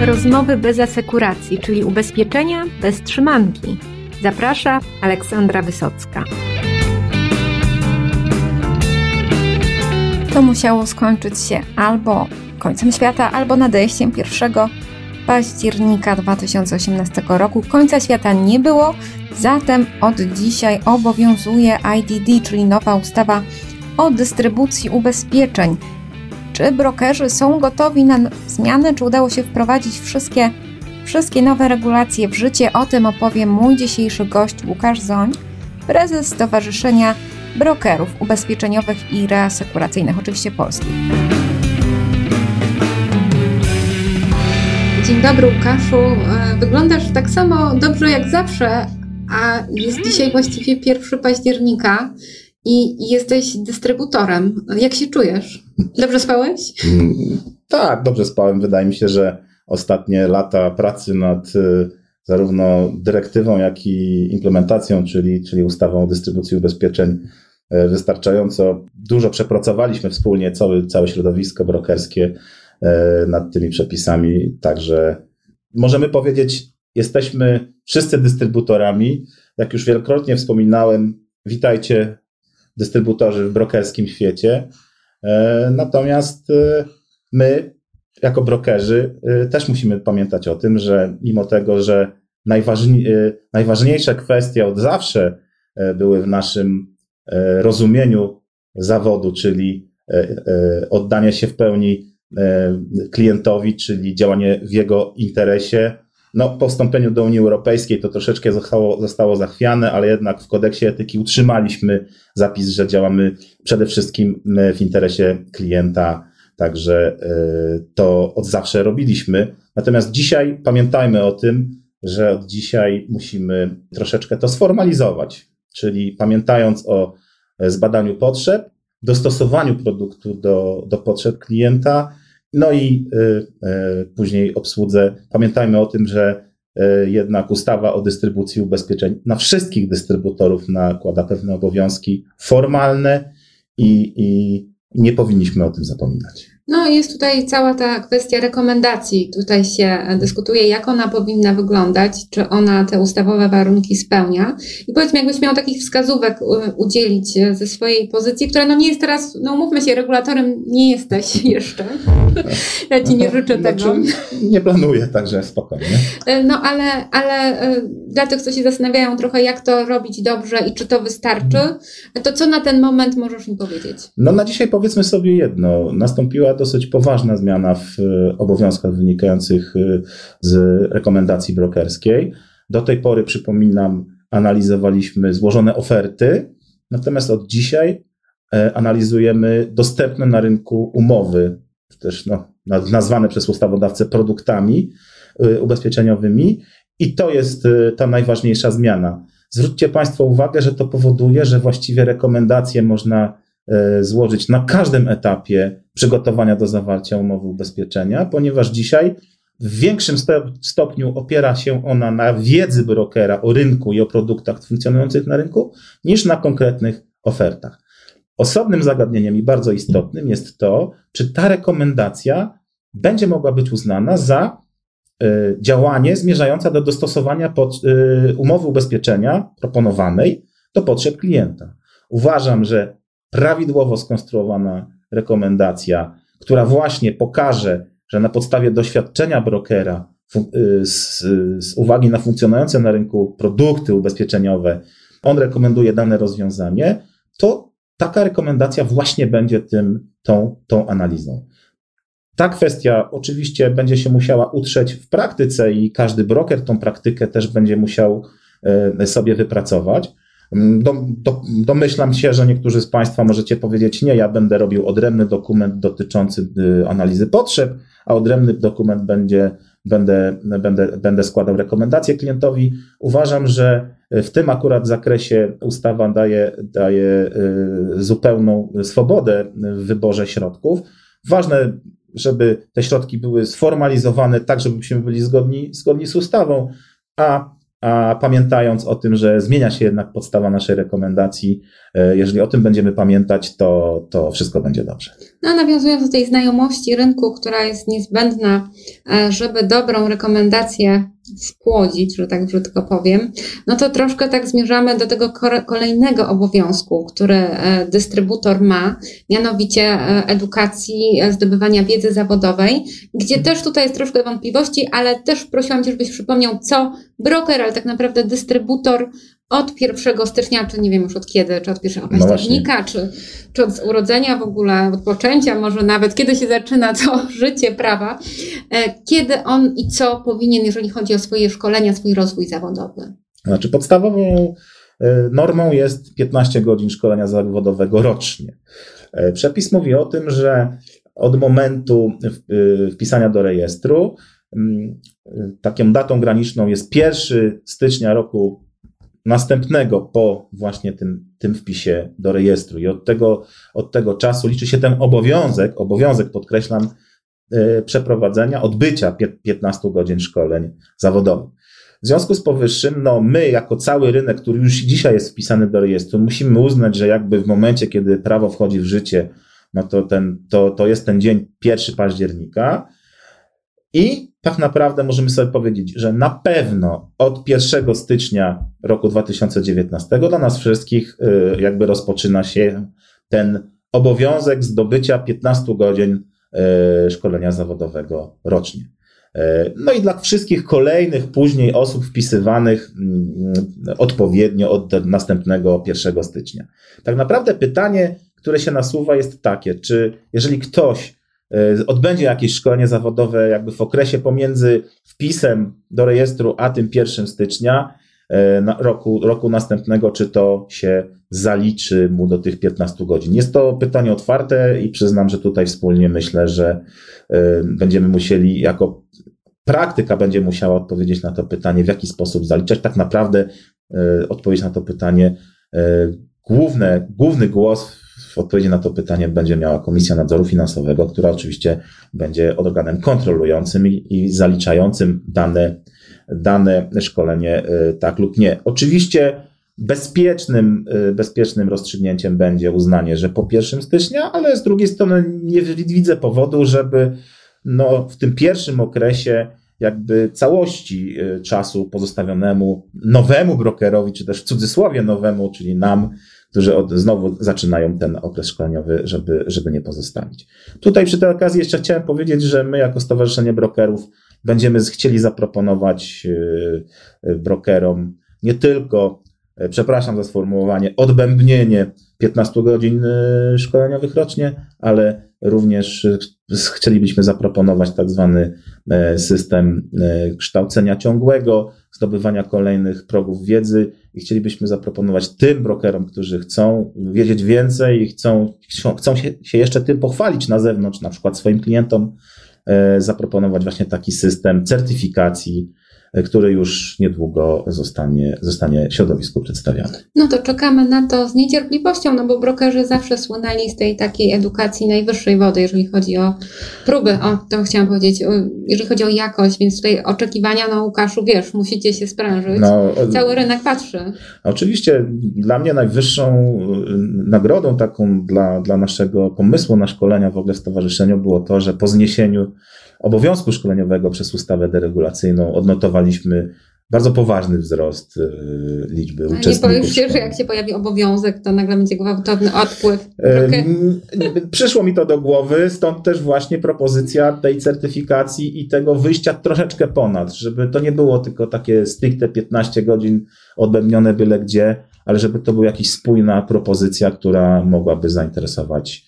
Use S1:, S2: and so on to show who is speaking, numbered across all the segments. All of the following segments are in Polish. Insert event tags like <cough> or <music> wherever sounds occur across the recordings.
S1: Rozmowy bez asekuracji, czyli ubezpieczenia bez trzymanki. Zaprasza Aleksandra Wysocka. To musiało skończyć się albo końcem świata, albo nadejściem 1 października 2018 roku. Końca świata nie było, zatem od dzisiaj obowiązuje IDD, czyli nowa ustawa o dystrybucji ubezpieczeń. Czy brokerzy są gotowi na zmiany? Czy udało się wprowadzić wszystkie, wszystkie nowe regulacje w życie? O tym opowie mój dzisiejszy gość Łukasz Zoń, prezes Stowarzyszenia Brokerów Ubezpieczeniowych i Reasekuracyjnych, oczywiście polskich. Dzień dobry Łukaszu. E, wyglądasz tak samo dobrze jak zawsze, a jest dzisiaj właściwie 1 października i jesteś dystrybutorem. Jak się czujesz? Dobrze spałeś? Mm,
S2: tak, dobrze spałem. Wydaje mi się, że ostatnie lata pracy nad y, zarówno dyrektywą, jak i implementacją, czyli, czyli ustawą o dystrybucji ubezpieczeń, y, wystarczająco dużo przepracowaliśmy wspólnie, całe, całe środowisko brokerskie y, nad tymi przepisami. Także możemy powiedzieć, jesteśmy wszyscy dystrybutorami. Jak już wielokrotnie wspominałem, witajcie dystrybutorzy w brokerskim świecie. E, natomiast e, my, jako brokerzy, e, też musimy pamiętać o tym, że mimo tego, że najważniejsze kwestie od zawsze były w naszym rozumieniu zawodu, czyli oddanie się w pełni klientowi, czyli działanie w jego interesie, no, po wstąpieniu do Unii Europejskiej to troszeczkę zostało, zostało zachwiane, ale jednak w kodeksie etyki utrzymaliśmy zapis, że działamy przede wszystkim w interesie klienta, także e, to od zawsze robiliśmy. Natomiast dzisiaj pamiętajmy o tym, że od dzisiaj musimy troszeczkę to sformalizować, czyli pamiętając o zbadaniu potrzeb, dostosowaniu produktu do, do potrzeb klienta, no i y, y, później obsłudze. Pamiętajmy o tym, że y, jednak ustawa o dystrybucji ubezpieczeń na wszystkich dystrybutorów nakłada pewne obowiązki formalne i, i nie powinniśmy o tym zapominać.
S1: No jest tutaj cała ta kwestia rekomendacji. Tutaj się dyskutuje, jak ona powinna wyglądać, czy ona te ustawowe warunki spełnia. I powiedzmy, jakbyś miał takich wskazówek udzielić ze swojej pozycji, która no nie jest teraz, no mówmy się, regulatorem nie jesteś <laughs> jeszcze. Ja ci nie życzę znaczy, tego.
S2: Nie planuję, także spokojnie.
S1: E, no ale, ale dla tych, co się zastanawiają trochę, jak to robić dobrze i czy to wystarczy, to co na ten moment możesz mi powiedzieć?
S2: No na dzisiaj powiedzmy sobie jedno. Nastąpiła dosyć poważna zmiana w e, obowiązkach wynikających e, z rekomendacji brokerskiej. Do tej pory, przypominam, analizowaliśmy złożone oferty, natomiast od dzisiaj e, analizujemy dostępne na rynku umowy, też no, nazwane przez ustawodawcę produktami ubezpieczeniowymi, i to jest ta najważniejsza zmiana. Zwróćcie Państwo uwagę, że to powoduje, że właściwie rekomendacje można złożyć na każdym etapie przygotowania do zawarcia umowy ubezpieczenia, ponieważ dzisiaj w większym stopniu opiera się ona na wiedzy brokera o rynku i o produktach funkcjonujących na rynku, niż na konkretnych ofertach. Osobnym zagadnieniem i bardzo istotnym jest to, czy ta rekomendacja będzie mogła być uznana za e, działanie zmierzające do dostosowania pod, e, umowy ubezpieczenia proponowanej do potrzeb klienta. Uważam, że prawidłowo skonstruowana rekomendacja, która właśnie pokaże, że na podstawie doświadczenia brokera, y, z, z, uwagi na funkcjonujące na rynku produkty ubezpieczeniowe, on rekomenduje dane rozwiązanie, to taka rekomendacja właśnie będzie tym, tą, tą analizą. Ta kwestia oczywiście będzie się musiała utrzeć w praktyce i każdy broker tą praktykę też będzie musiał y, sobie wypracować. Mm, do, do, domyślam się, że niektórzy z Państwa możecie powiedzieć, nie, ja będę robił odrębny dokument dotyczący y, analizy potrzeb, a odrębny dokument będzie, będę, będę, będę składał rekomendacje klientowi. Uważam, że w tym akurat zakresie ustawa daje, daje y, zupełną swobodę w wyborze środków. Ważne, żeby te środki były sformalizowane tak, żebyśmy byli zgodni, zgodni z ustawą, a a pamiętając o tym, że zmienia się jednak podstawa naszej rekomendacji, E, jeżeli o tym będziemy pamiętać, to, to wszystko będzie dobrze.
S1: No, nawiązując do tej znajomości rynku, która jest niezbędna, e, żeby dobrą rekomendację spłodzić, że tak brzydko powiem, no to troszkę tak zmierzamy do tego kolejnego obowiązku, który e, dystrybutor ma, mianowicie edukacji, zdobywania wiedzy zawodowej, gdzie też tutaj jest troszkę wątpliwości, ale też prosiłam Cię, żebyś przypomniał, co broker, ale tak naprawdę dystrybutor od 1 stycznia, czy nie wiem już od kiedy, czy od 1 no października, no czy, czy od urodzenia w ogóle, od poczęcia, może nawet kiedy się zaczyna to <laughs> życie prawa, e, kiedy on i co powinien, jeżeli chodzi o swoje szkolenia, swój rozwój zawodowy?
S2: Znaczy podstawową e, normą jest 15 godzin szkolenia zawodowego rocznie. E, przepis mówi o tym, że od momentu wpisania do rejestru mm, taką datą graniczną jest 1 stycznia roku następnego po właśnie tym, tym wpisie do rejestru. I od tego, od tego czasu liczy się ten obowiązek, obowiązek podkreślam, yy, przeprowadzenia, odbycia 15 godzin szkoleń zawodowych. W związku z powyższym, no my jako cały rynek, który już dzisiaj jest wpisany do rejestru, musimy uznać, że jakby w momencie, kiedy prawo wchodzi w życie, no to, ten, to, to jest ten dzień 1 października i tak naprawdę możemy sobie powiedzieć, że na pewno od 1 stycznia roku 2019 dla nas wszystkich y, jakby rozpoczyna się ten obowiązek zdobycia 15 godzin y, szkolenia zawodowego rocznie. Y, no i dla wszystkich kolejnych później osób wpisywanych mm, odpowiednio od następnego 1 stycznia. Tak naprawdę pytanie, które się nasuwa jest takie, czy jeżeli ktoś odbędzie jakieś szkolenie zawodowe jakby w okresie pomiędzy wpisem do rejestru a tym 1 stycznia e, roku, roku następnego, czy to się zaliczy mu do tych 15 godzin. Jest to pytanie otwarte i przyznam, że tutaj wspólnie myślę, że e, będziemy musieli jako praktyka będzie musiała odpowiedzieć na to pytanie, w jaki sposób zaliczać. Tak naprawdę odpowiedź na to pytanie, główne, główny głos odpowiedzi na to pytanie będzie miała Komisja Nadzoru Finansowego, która oczywiście będzie organem kontrolującym i, i zaliczającym dane, dane szkolenie, y, tak lub nie. Oczywiście bezpiecznym, y, bezpiecznym rozstrzygnięciem będzie uznanie, że po 1 stycznia, ale z drugiej strony nie widzę powodu, żeby no, w tym pierwszym okresie jakby całości y, czasu pozostawionemu nowemu brokerowi, czy też w cudzysłowie nowemu, czyli nam, którzy od, znowu zaczynają ten okres szkoleniowy, żeby, żeby nie pozostawić. Tutaj przy tej okazji jeszcze chciałem powiedzieć, że my jako Stowarzyszenie Brokerów będziemy chcieli zaproponować yy, yy, brokerom nie tylko, yy, przepraszam za sformułowanie, odbębnienie 15 godzin szkoleniowych rocznie, ale również chcielibyśmy zaproponować tak zwany system kształcenia ciągłego, zdobywania kolejnych progów wiedzy i chcielibyśmy zaproponować tym brokerom, którzy chcą wiedzieć więcej i chcą, chcą się, się jeszcze tym pochwalić na zewnątrz, na przykład swoim klientom, e, zaproponować właśnie taki system certyfikacji który już niedługo zostanie, zostanie środowisku przedstawiony.
S1: No to czekamy na to z niecierpliwością, no bo brokerzy zawsze słynęli z tej takiej edukacji najwyższej wody, jeżeli chodzi o próby, o to chciałam powiedzieć, jeżeli chodzi o jakość, więc tutaj oczekiwania, no Łukaszu, wiesz, musicie się sprężyć. No, Cały rynek patrzy.
S2: Oczywiście dla mnie najwyższą y, nagrodą taką dla, dla naszego pomysłu na szkolenia w ogóle w stowarzyszeniu było to, że po zniesieniu obowiązku szkoleniowego przez ustawę deregulacyjną odnotowaliśmy bardzo poważny wzrost y, liczby A uczestników.
S1: Nie boisz się, że jak się pojawi obowiązek, to nagle będzie gwałtowny odpływ?
S2: Przyszło mi to do głowy, stąd też właśnie propozycja tej certyfikacji i tego wyjścia troszeczkę ponad, żeby to nie było tylko takie stricte 15 godzin odbębnione byle gdzie, ale żeby to była jakaś spójna propozycja, która mogłaby zainteresować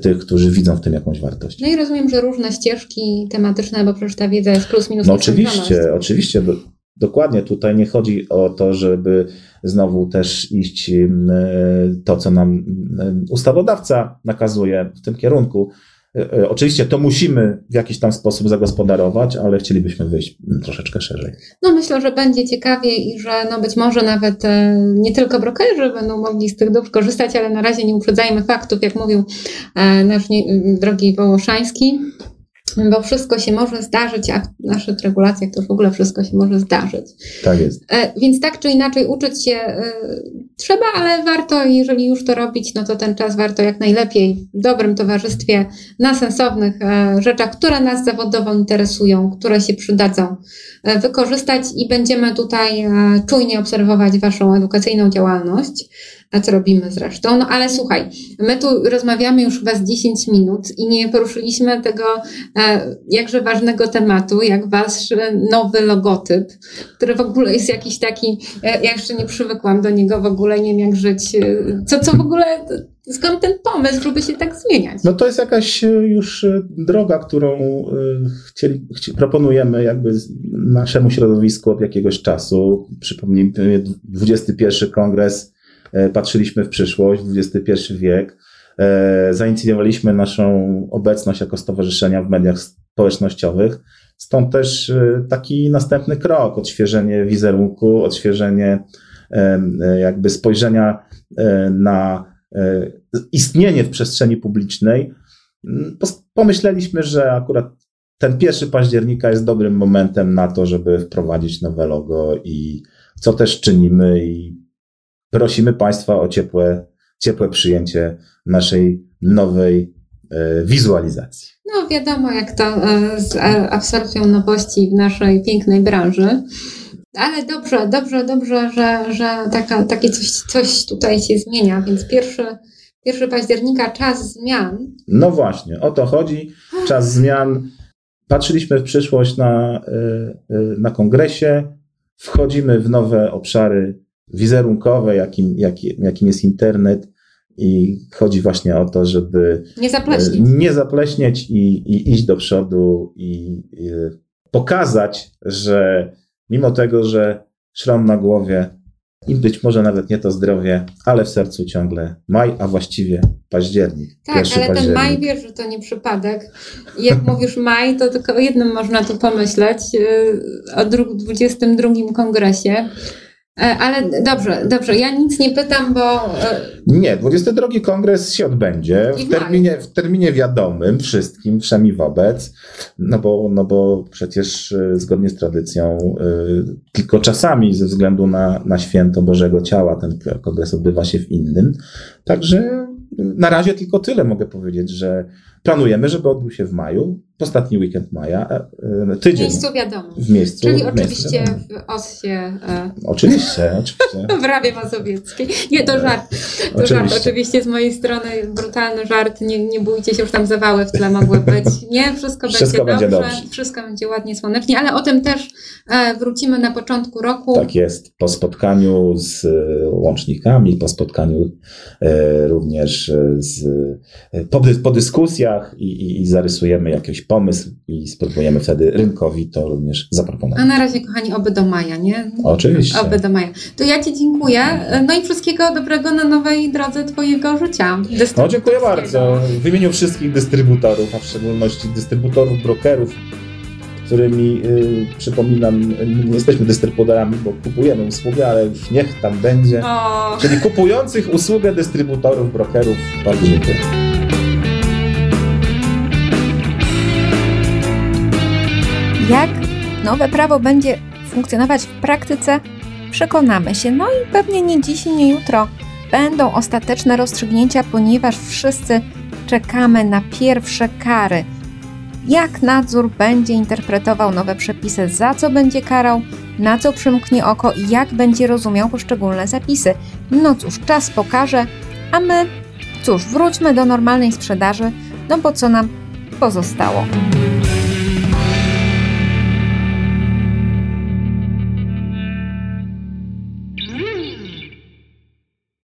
S2: tych, którzy widzą w tym jakąś wartość.
S1: No i rozumiem, że różne ścieżki tematyczne, bo przecież ta wiedza jest plus minus.
S2: No oczywiście, oczywiście. Do, dokładnie tutaj nie chodzi o to, żeby znowu też iść e, to, co nam ustawodawca nakazuje w tym kierunku, E, e, oczywiście to musimy w jakiś tam sposób zagospodarować, ale chcielibyśmy wyjść troszeczkę szerzej.
S1: No myślę, że będzie ciekawie i że no być może nawet e, nie tylko brokerzy będą mogli z tych dóbr korzystać, ale na razie nie uprzedzajmy faktów, jak mówił nasz drogi Wołoszański. Bo wszystko się może zdarzyć, a w naszych regulacjach to w ogóle wszystko się może zdarzyć.
S2: Tak jest.
S1: E, więc tak czy inaczej uczyć się e, trzeba, ale warto, jeżeli już to robić, no to ten czas warto jak najlepiej w dobrym towarzystwie, na sensownych e, rzeczach, które nas zawodowo interesują, które się przydadzą, wykorzystać i będziemy tutaj czujnie obserwować Waszą edukacyjną działalność co robimy zresztą. No ale słuchaj, my tu rozmawiamy już chyba z 10 minut i nie poruszyliśmy tego e, jakże ważnego tematu, jak wasz nowy logotyp, który w ogóle jest jakiś taki, e, ja jeszcze nie przywykłam do niego w ogóle, nie wiem jak żyć. E, co, co w ogóle, skąd ten pomysł, żeby się tak zmieniać?
S2: No to jest jakaś już droga, którą chcieli, chci, proponujemy jakby naszemu środowisku od jakiegoś czasu. Przypomnijmy, 21 kongres patrzyliśmy w przyszłość, XXI wiek. E, zainicjowaliśmy naszą obecność jako stowarzyszenia w mediach społecznościowych. Stąd też e, taki następny krok, odświeżenie wizerunku, odświeżenie jakby spojrzenia na istnienie w przestrzeni publicznej. Mm, pomyśleliśmy, że akurat ten pierwszy października jest dobrym momentem na to, żeby wprowadzić nowe logo i co też czynimy i prosimy Państwa o ciepłe, ciepłe przyjęcie naszej nowej e, wizualizacji.
S1: No wiadomo, jak to e, z absorpcją nowości w naszej pięknej branży. Ale dobrze, dobrze, dobrze, że, że taka, takie coś, coś tutaj się zmienia, więc pierwszy, pierwszy października czas zmian.
S2: No właśnie, o to chodzi. Czas zmian. Patrzyliśmy w przyszłość na, e, na kongresie, wchodzimy w nowe obszary wizerunkowe, jakim, jakim, jakim jest internet. I chodzi właśnie o to, żeby
S1: nie zapleśnieć,
S2: e, nie zapleśnieć i, i iść do przodu i, i pokazać, że mimo tego, że szram na głowie i być może nawet nie to zdrowie, ale w sercu ciągle maj, a właściwie październik.
S1: Tak, ale październik. ten maj wiesz, że to nie przypadek. Jak <laughs> mówisz maj, to tylko o jednym można tu pomyśleć, e, o 22 kongresie. E, ale dobrze, dobrze, ja nic nie pytam, bo. E,
S2: nie, 22 kongres się odbędzie w terminie, w terminie wiadomym wszystkim, wszemi wobec, no bo, no bo przecież e, zgodnie z tradycją, tylko czasami ze względu na, na święto Bożego Ciała ten kongres odbywa się w innym. Także na razie tylko tyle mogę powiedzieć, że planujemy, żeby odbył się w maju, w ostatni weekend maja, e,
S1: e, tydzień. W miejscu wiadomo.
S2: W miejscu.
S1: Czyli oczywiście w Osie.
S2: E... Oczywiście, oczywiście. <laughs>
S1: w Rawie Mazowieckiej. Nie, to żart. To oczywiście. żart. Oczywiście z mojej strony brutalny żart. Nie, nie bójcie się, już tam zawały w tle mogły być. Nie, wszystko,
S2: wszystko
S1: będzie,
S2: będzie dobrze.
S1: Wszystko będzie ładnie, słonecznie, ale o tym też wrócimy na początku roku.
S2: Tak jest. Po spotkaniu z łącznikami, po spotkaniu również z, po, po dyskusjach i, i, i zarysujemy jakieś pomysł i spróbujemy wtedy rynkowi to również zaproponować.
S1: A na razie, kochani, oby do maja, nie?
S2: Oczywiście.
S1: Oby do maja. To ja Ci dziękuję. No i wszystkiego dobrego na nowej drodze Twojego życia.
S2: No, dziękuję bardzo. W imieniu wszystkich dystrybutorów, a w szczególności dystrybutorów, brokerów, którymi y, przypominam, nie jesteśmy dystrybutorami, bo kupujemy usługę, ale już niech tam będzie. O. Czyli kupujących usługę dystrybutorów, brokerów. Bardzo dziękuję.
S1: Nowe prawo będzie funkcjonować w praktyce, przekonamy się. No i pewnie nie dziś nie jutro będą ostateczne rozstrzygnięcia, ponieważ wszyscy czekamy na pierwsze kary. Jak nadzór będzie interpretował nowe przepisy, za co będzie karał, na co przymknie oko i jak będzie rozumiał poszczególne zapisy. No cóż, czas pokaże, a my, cóż, wróćmy do normalnej sprzedaży, no bo co nam pozostało?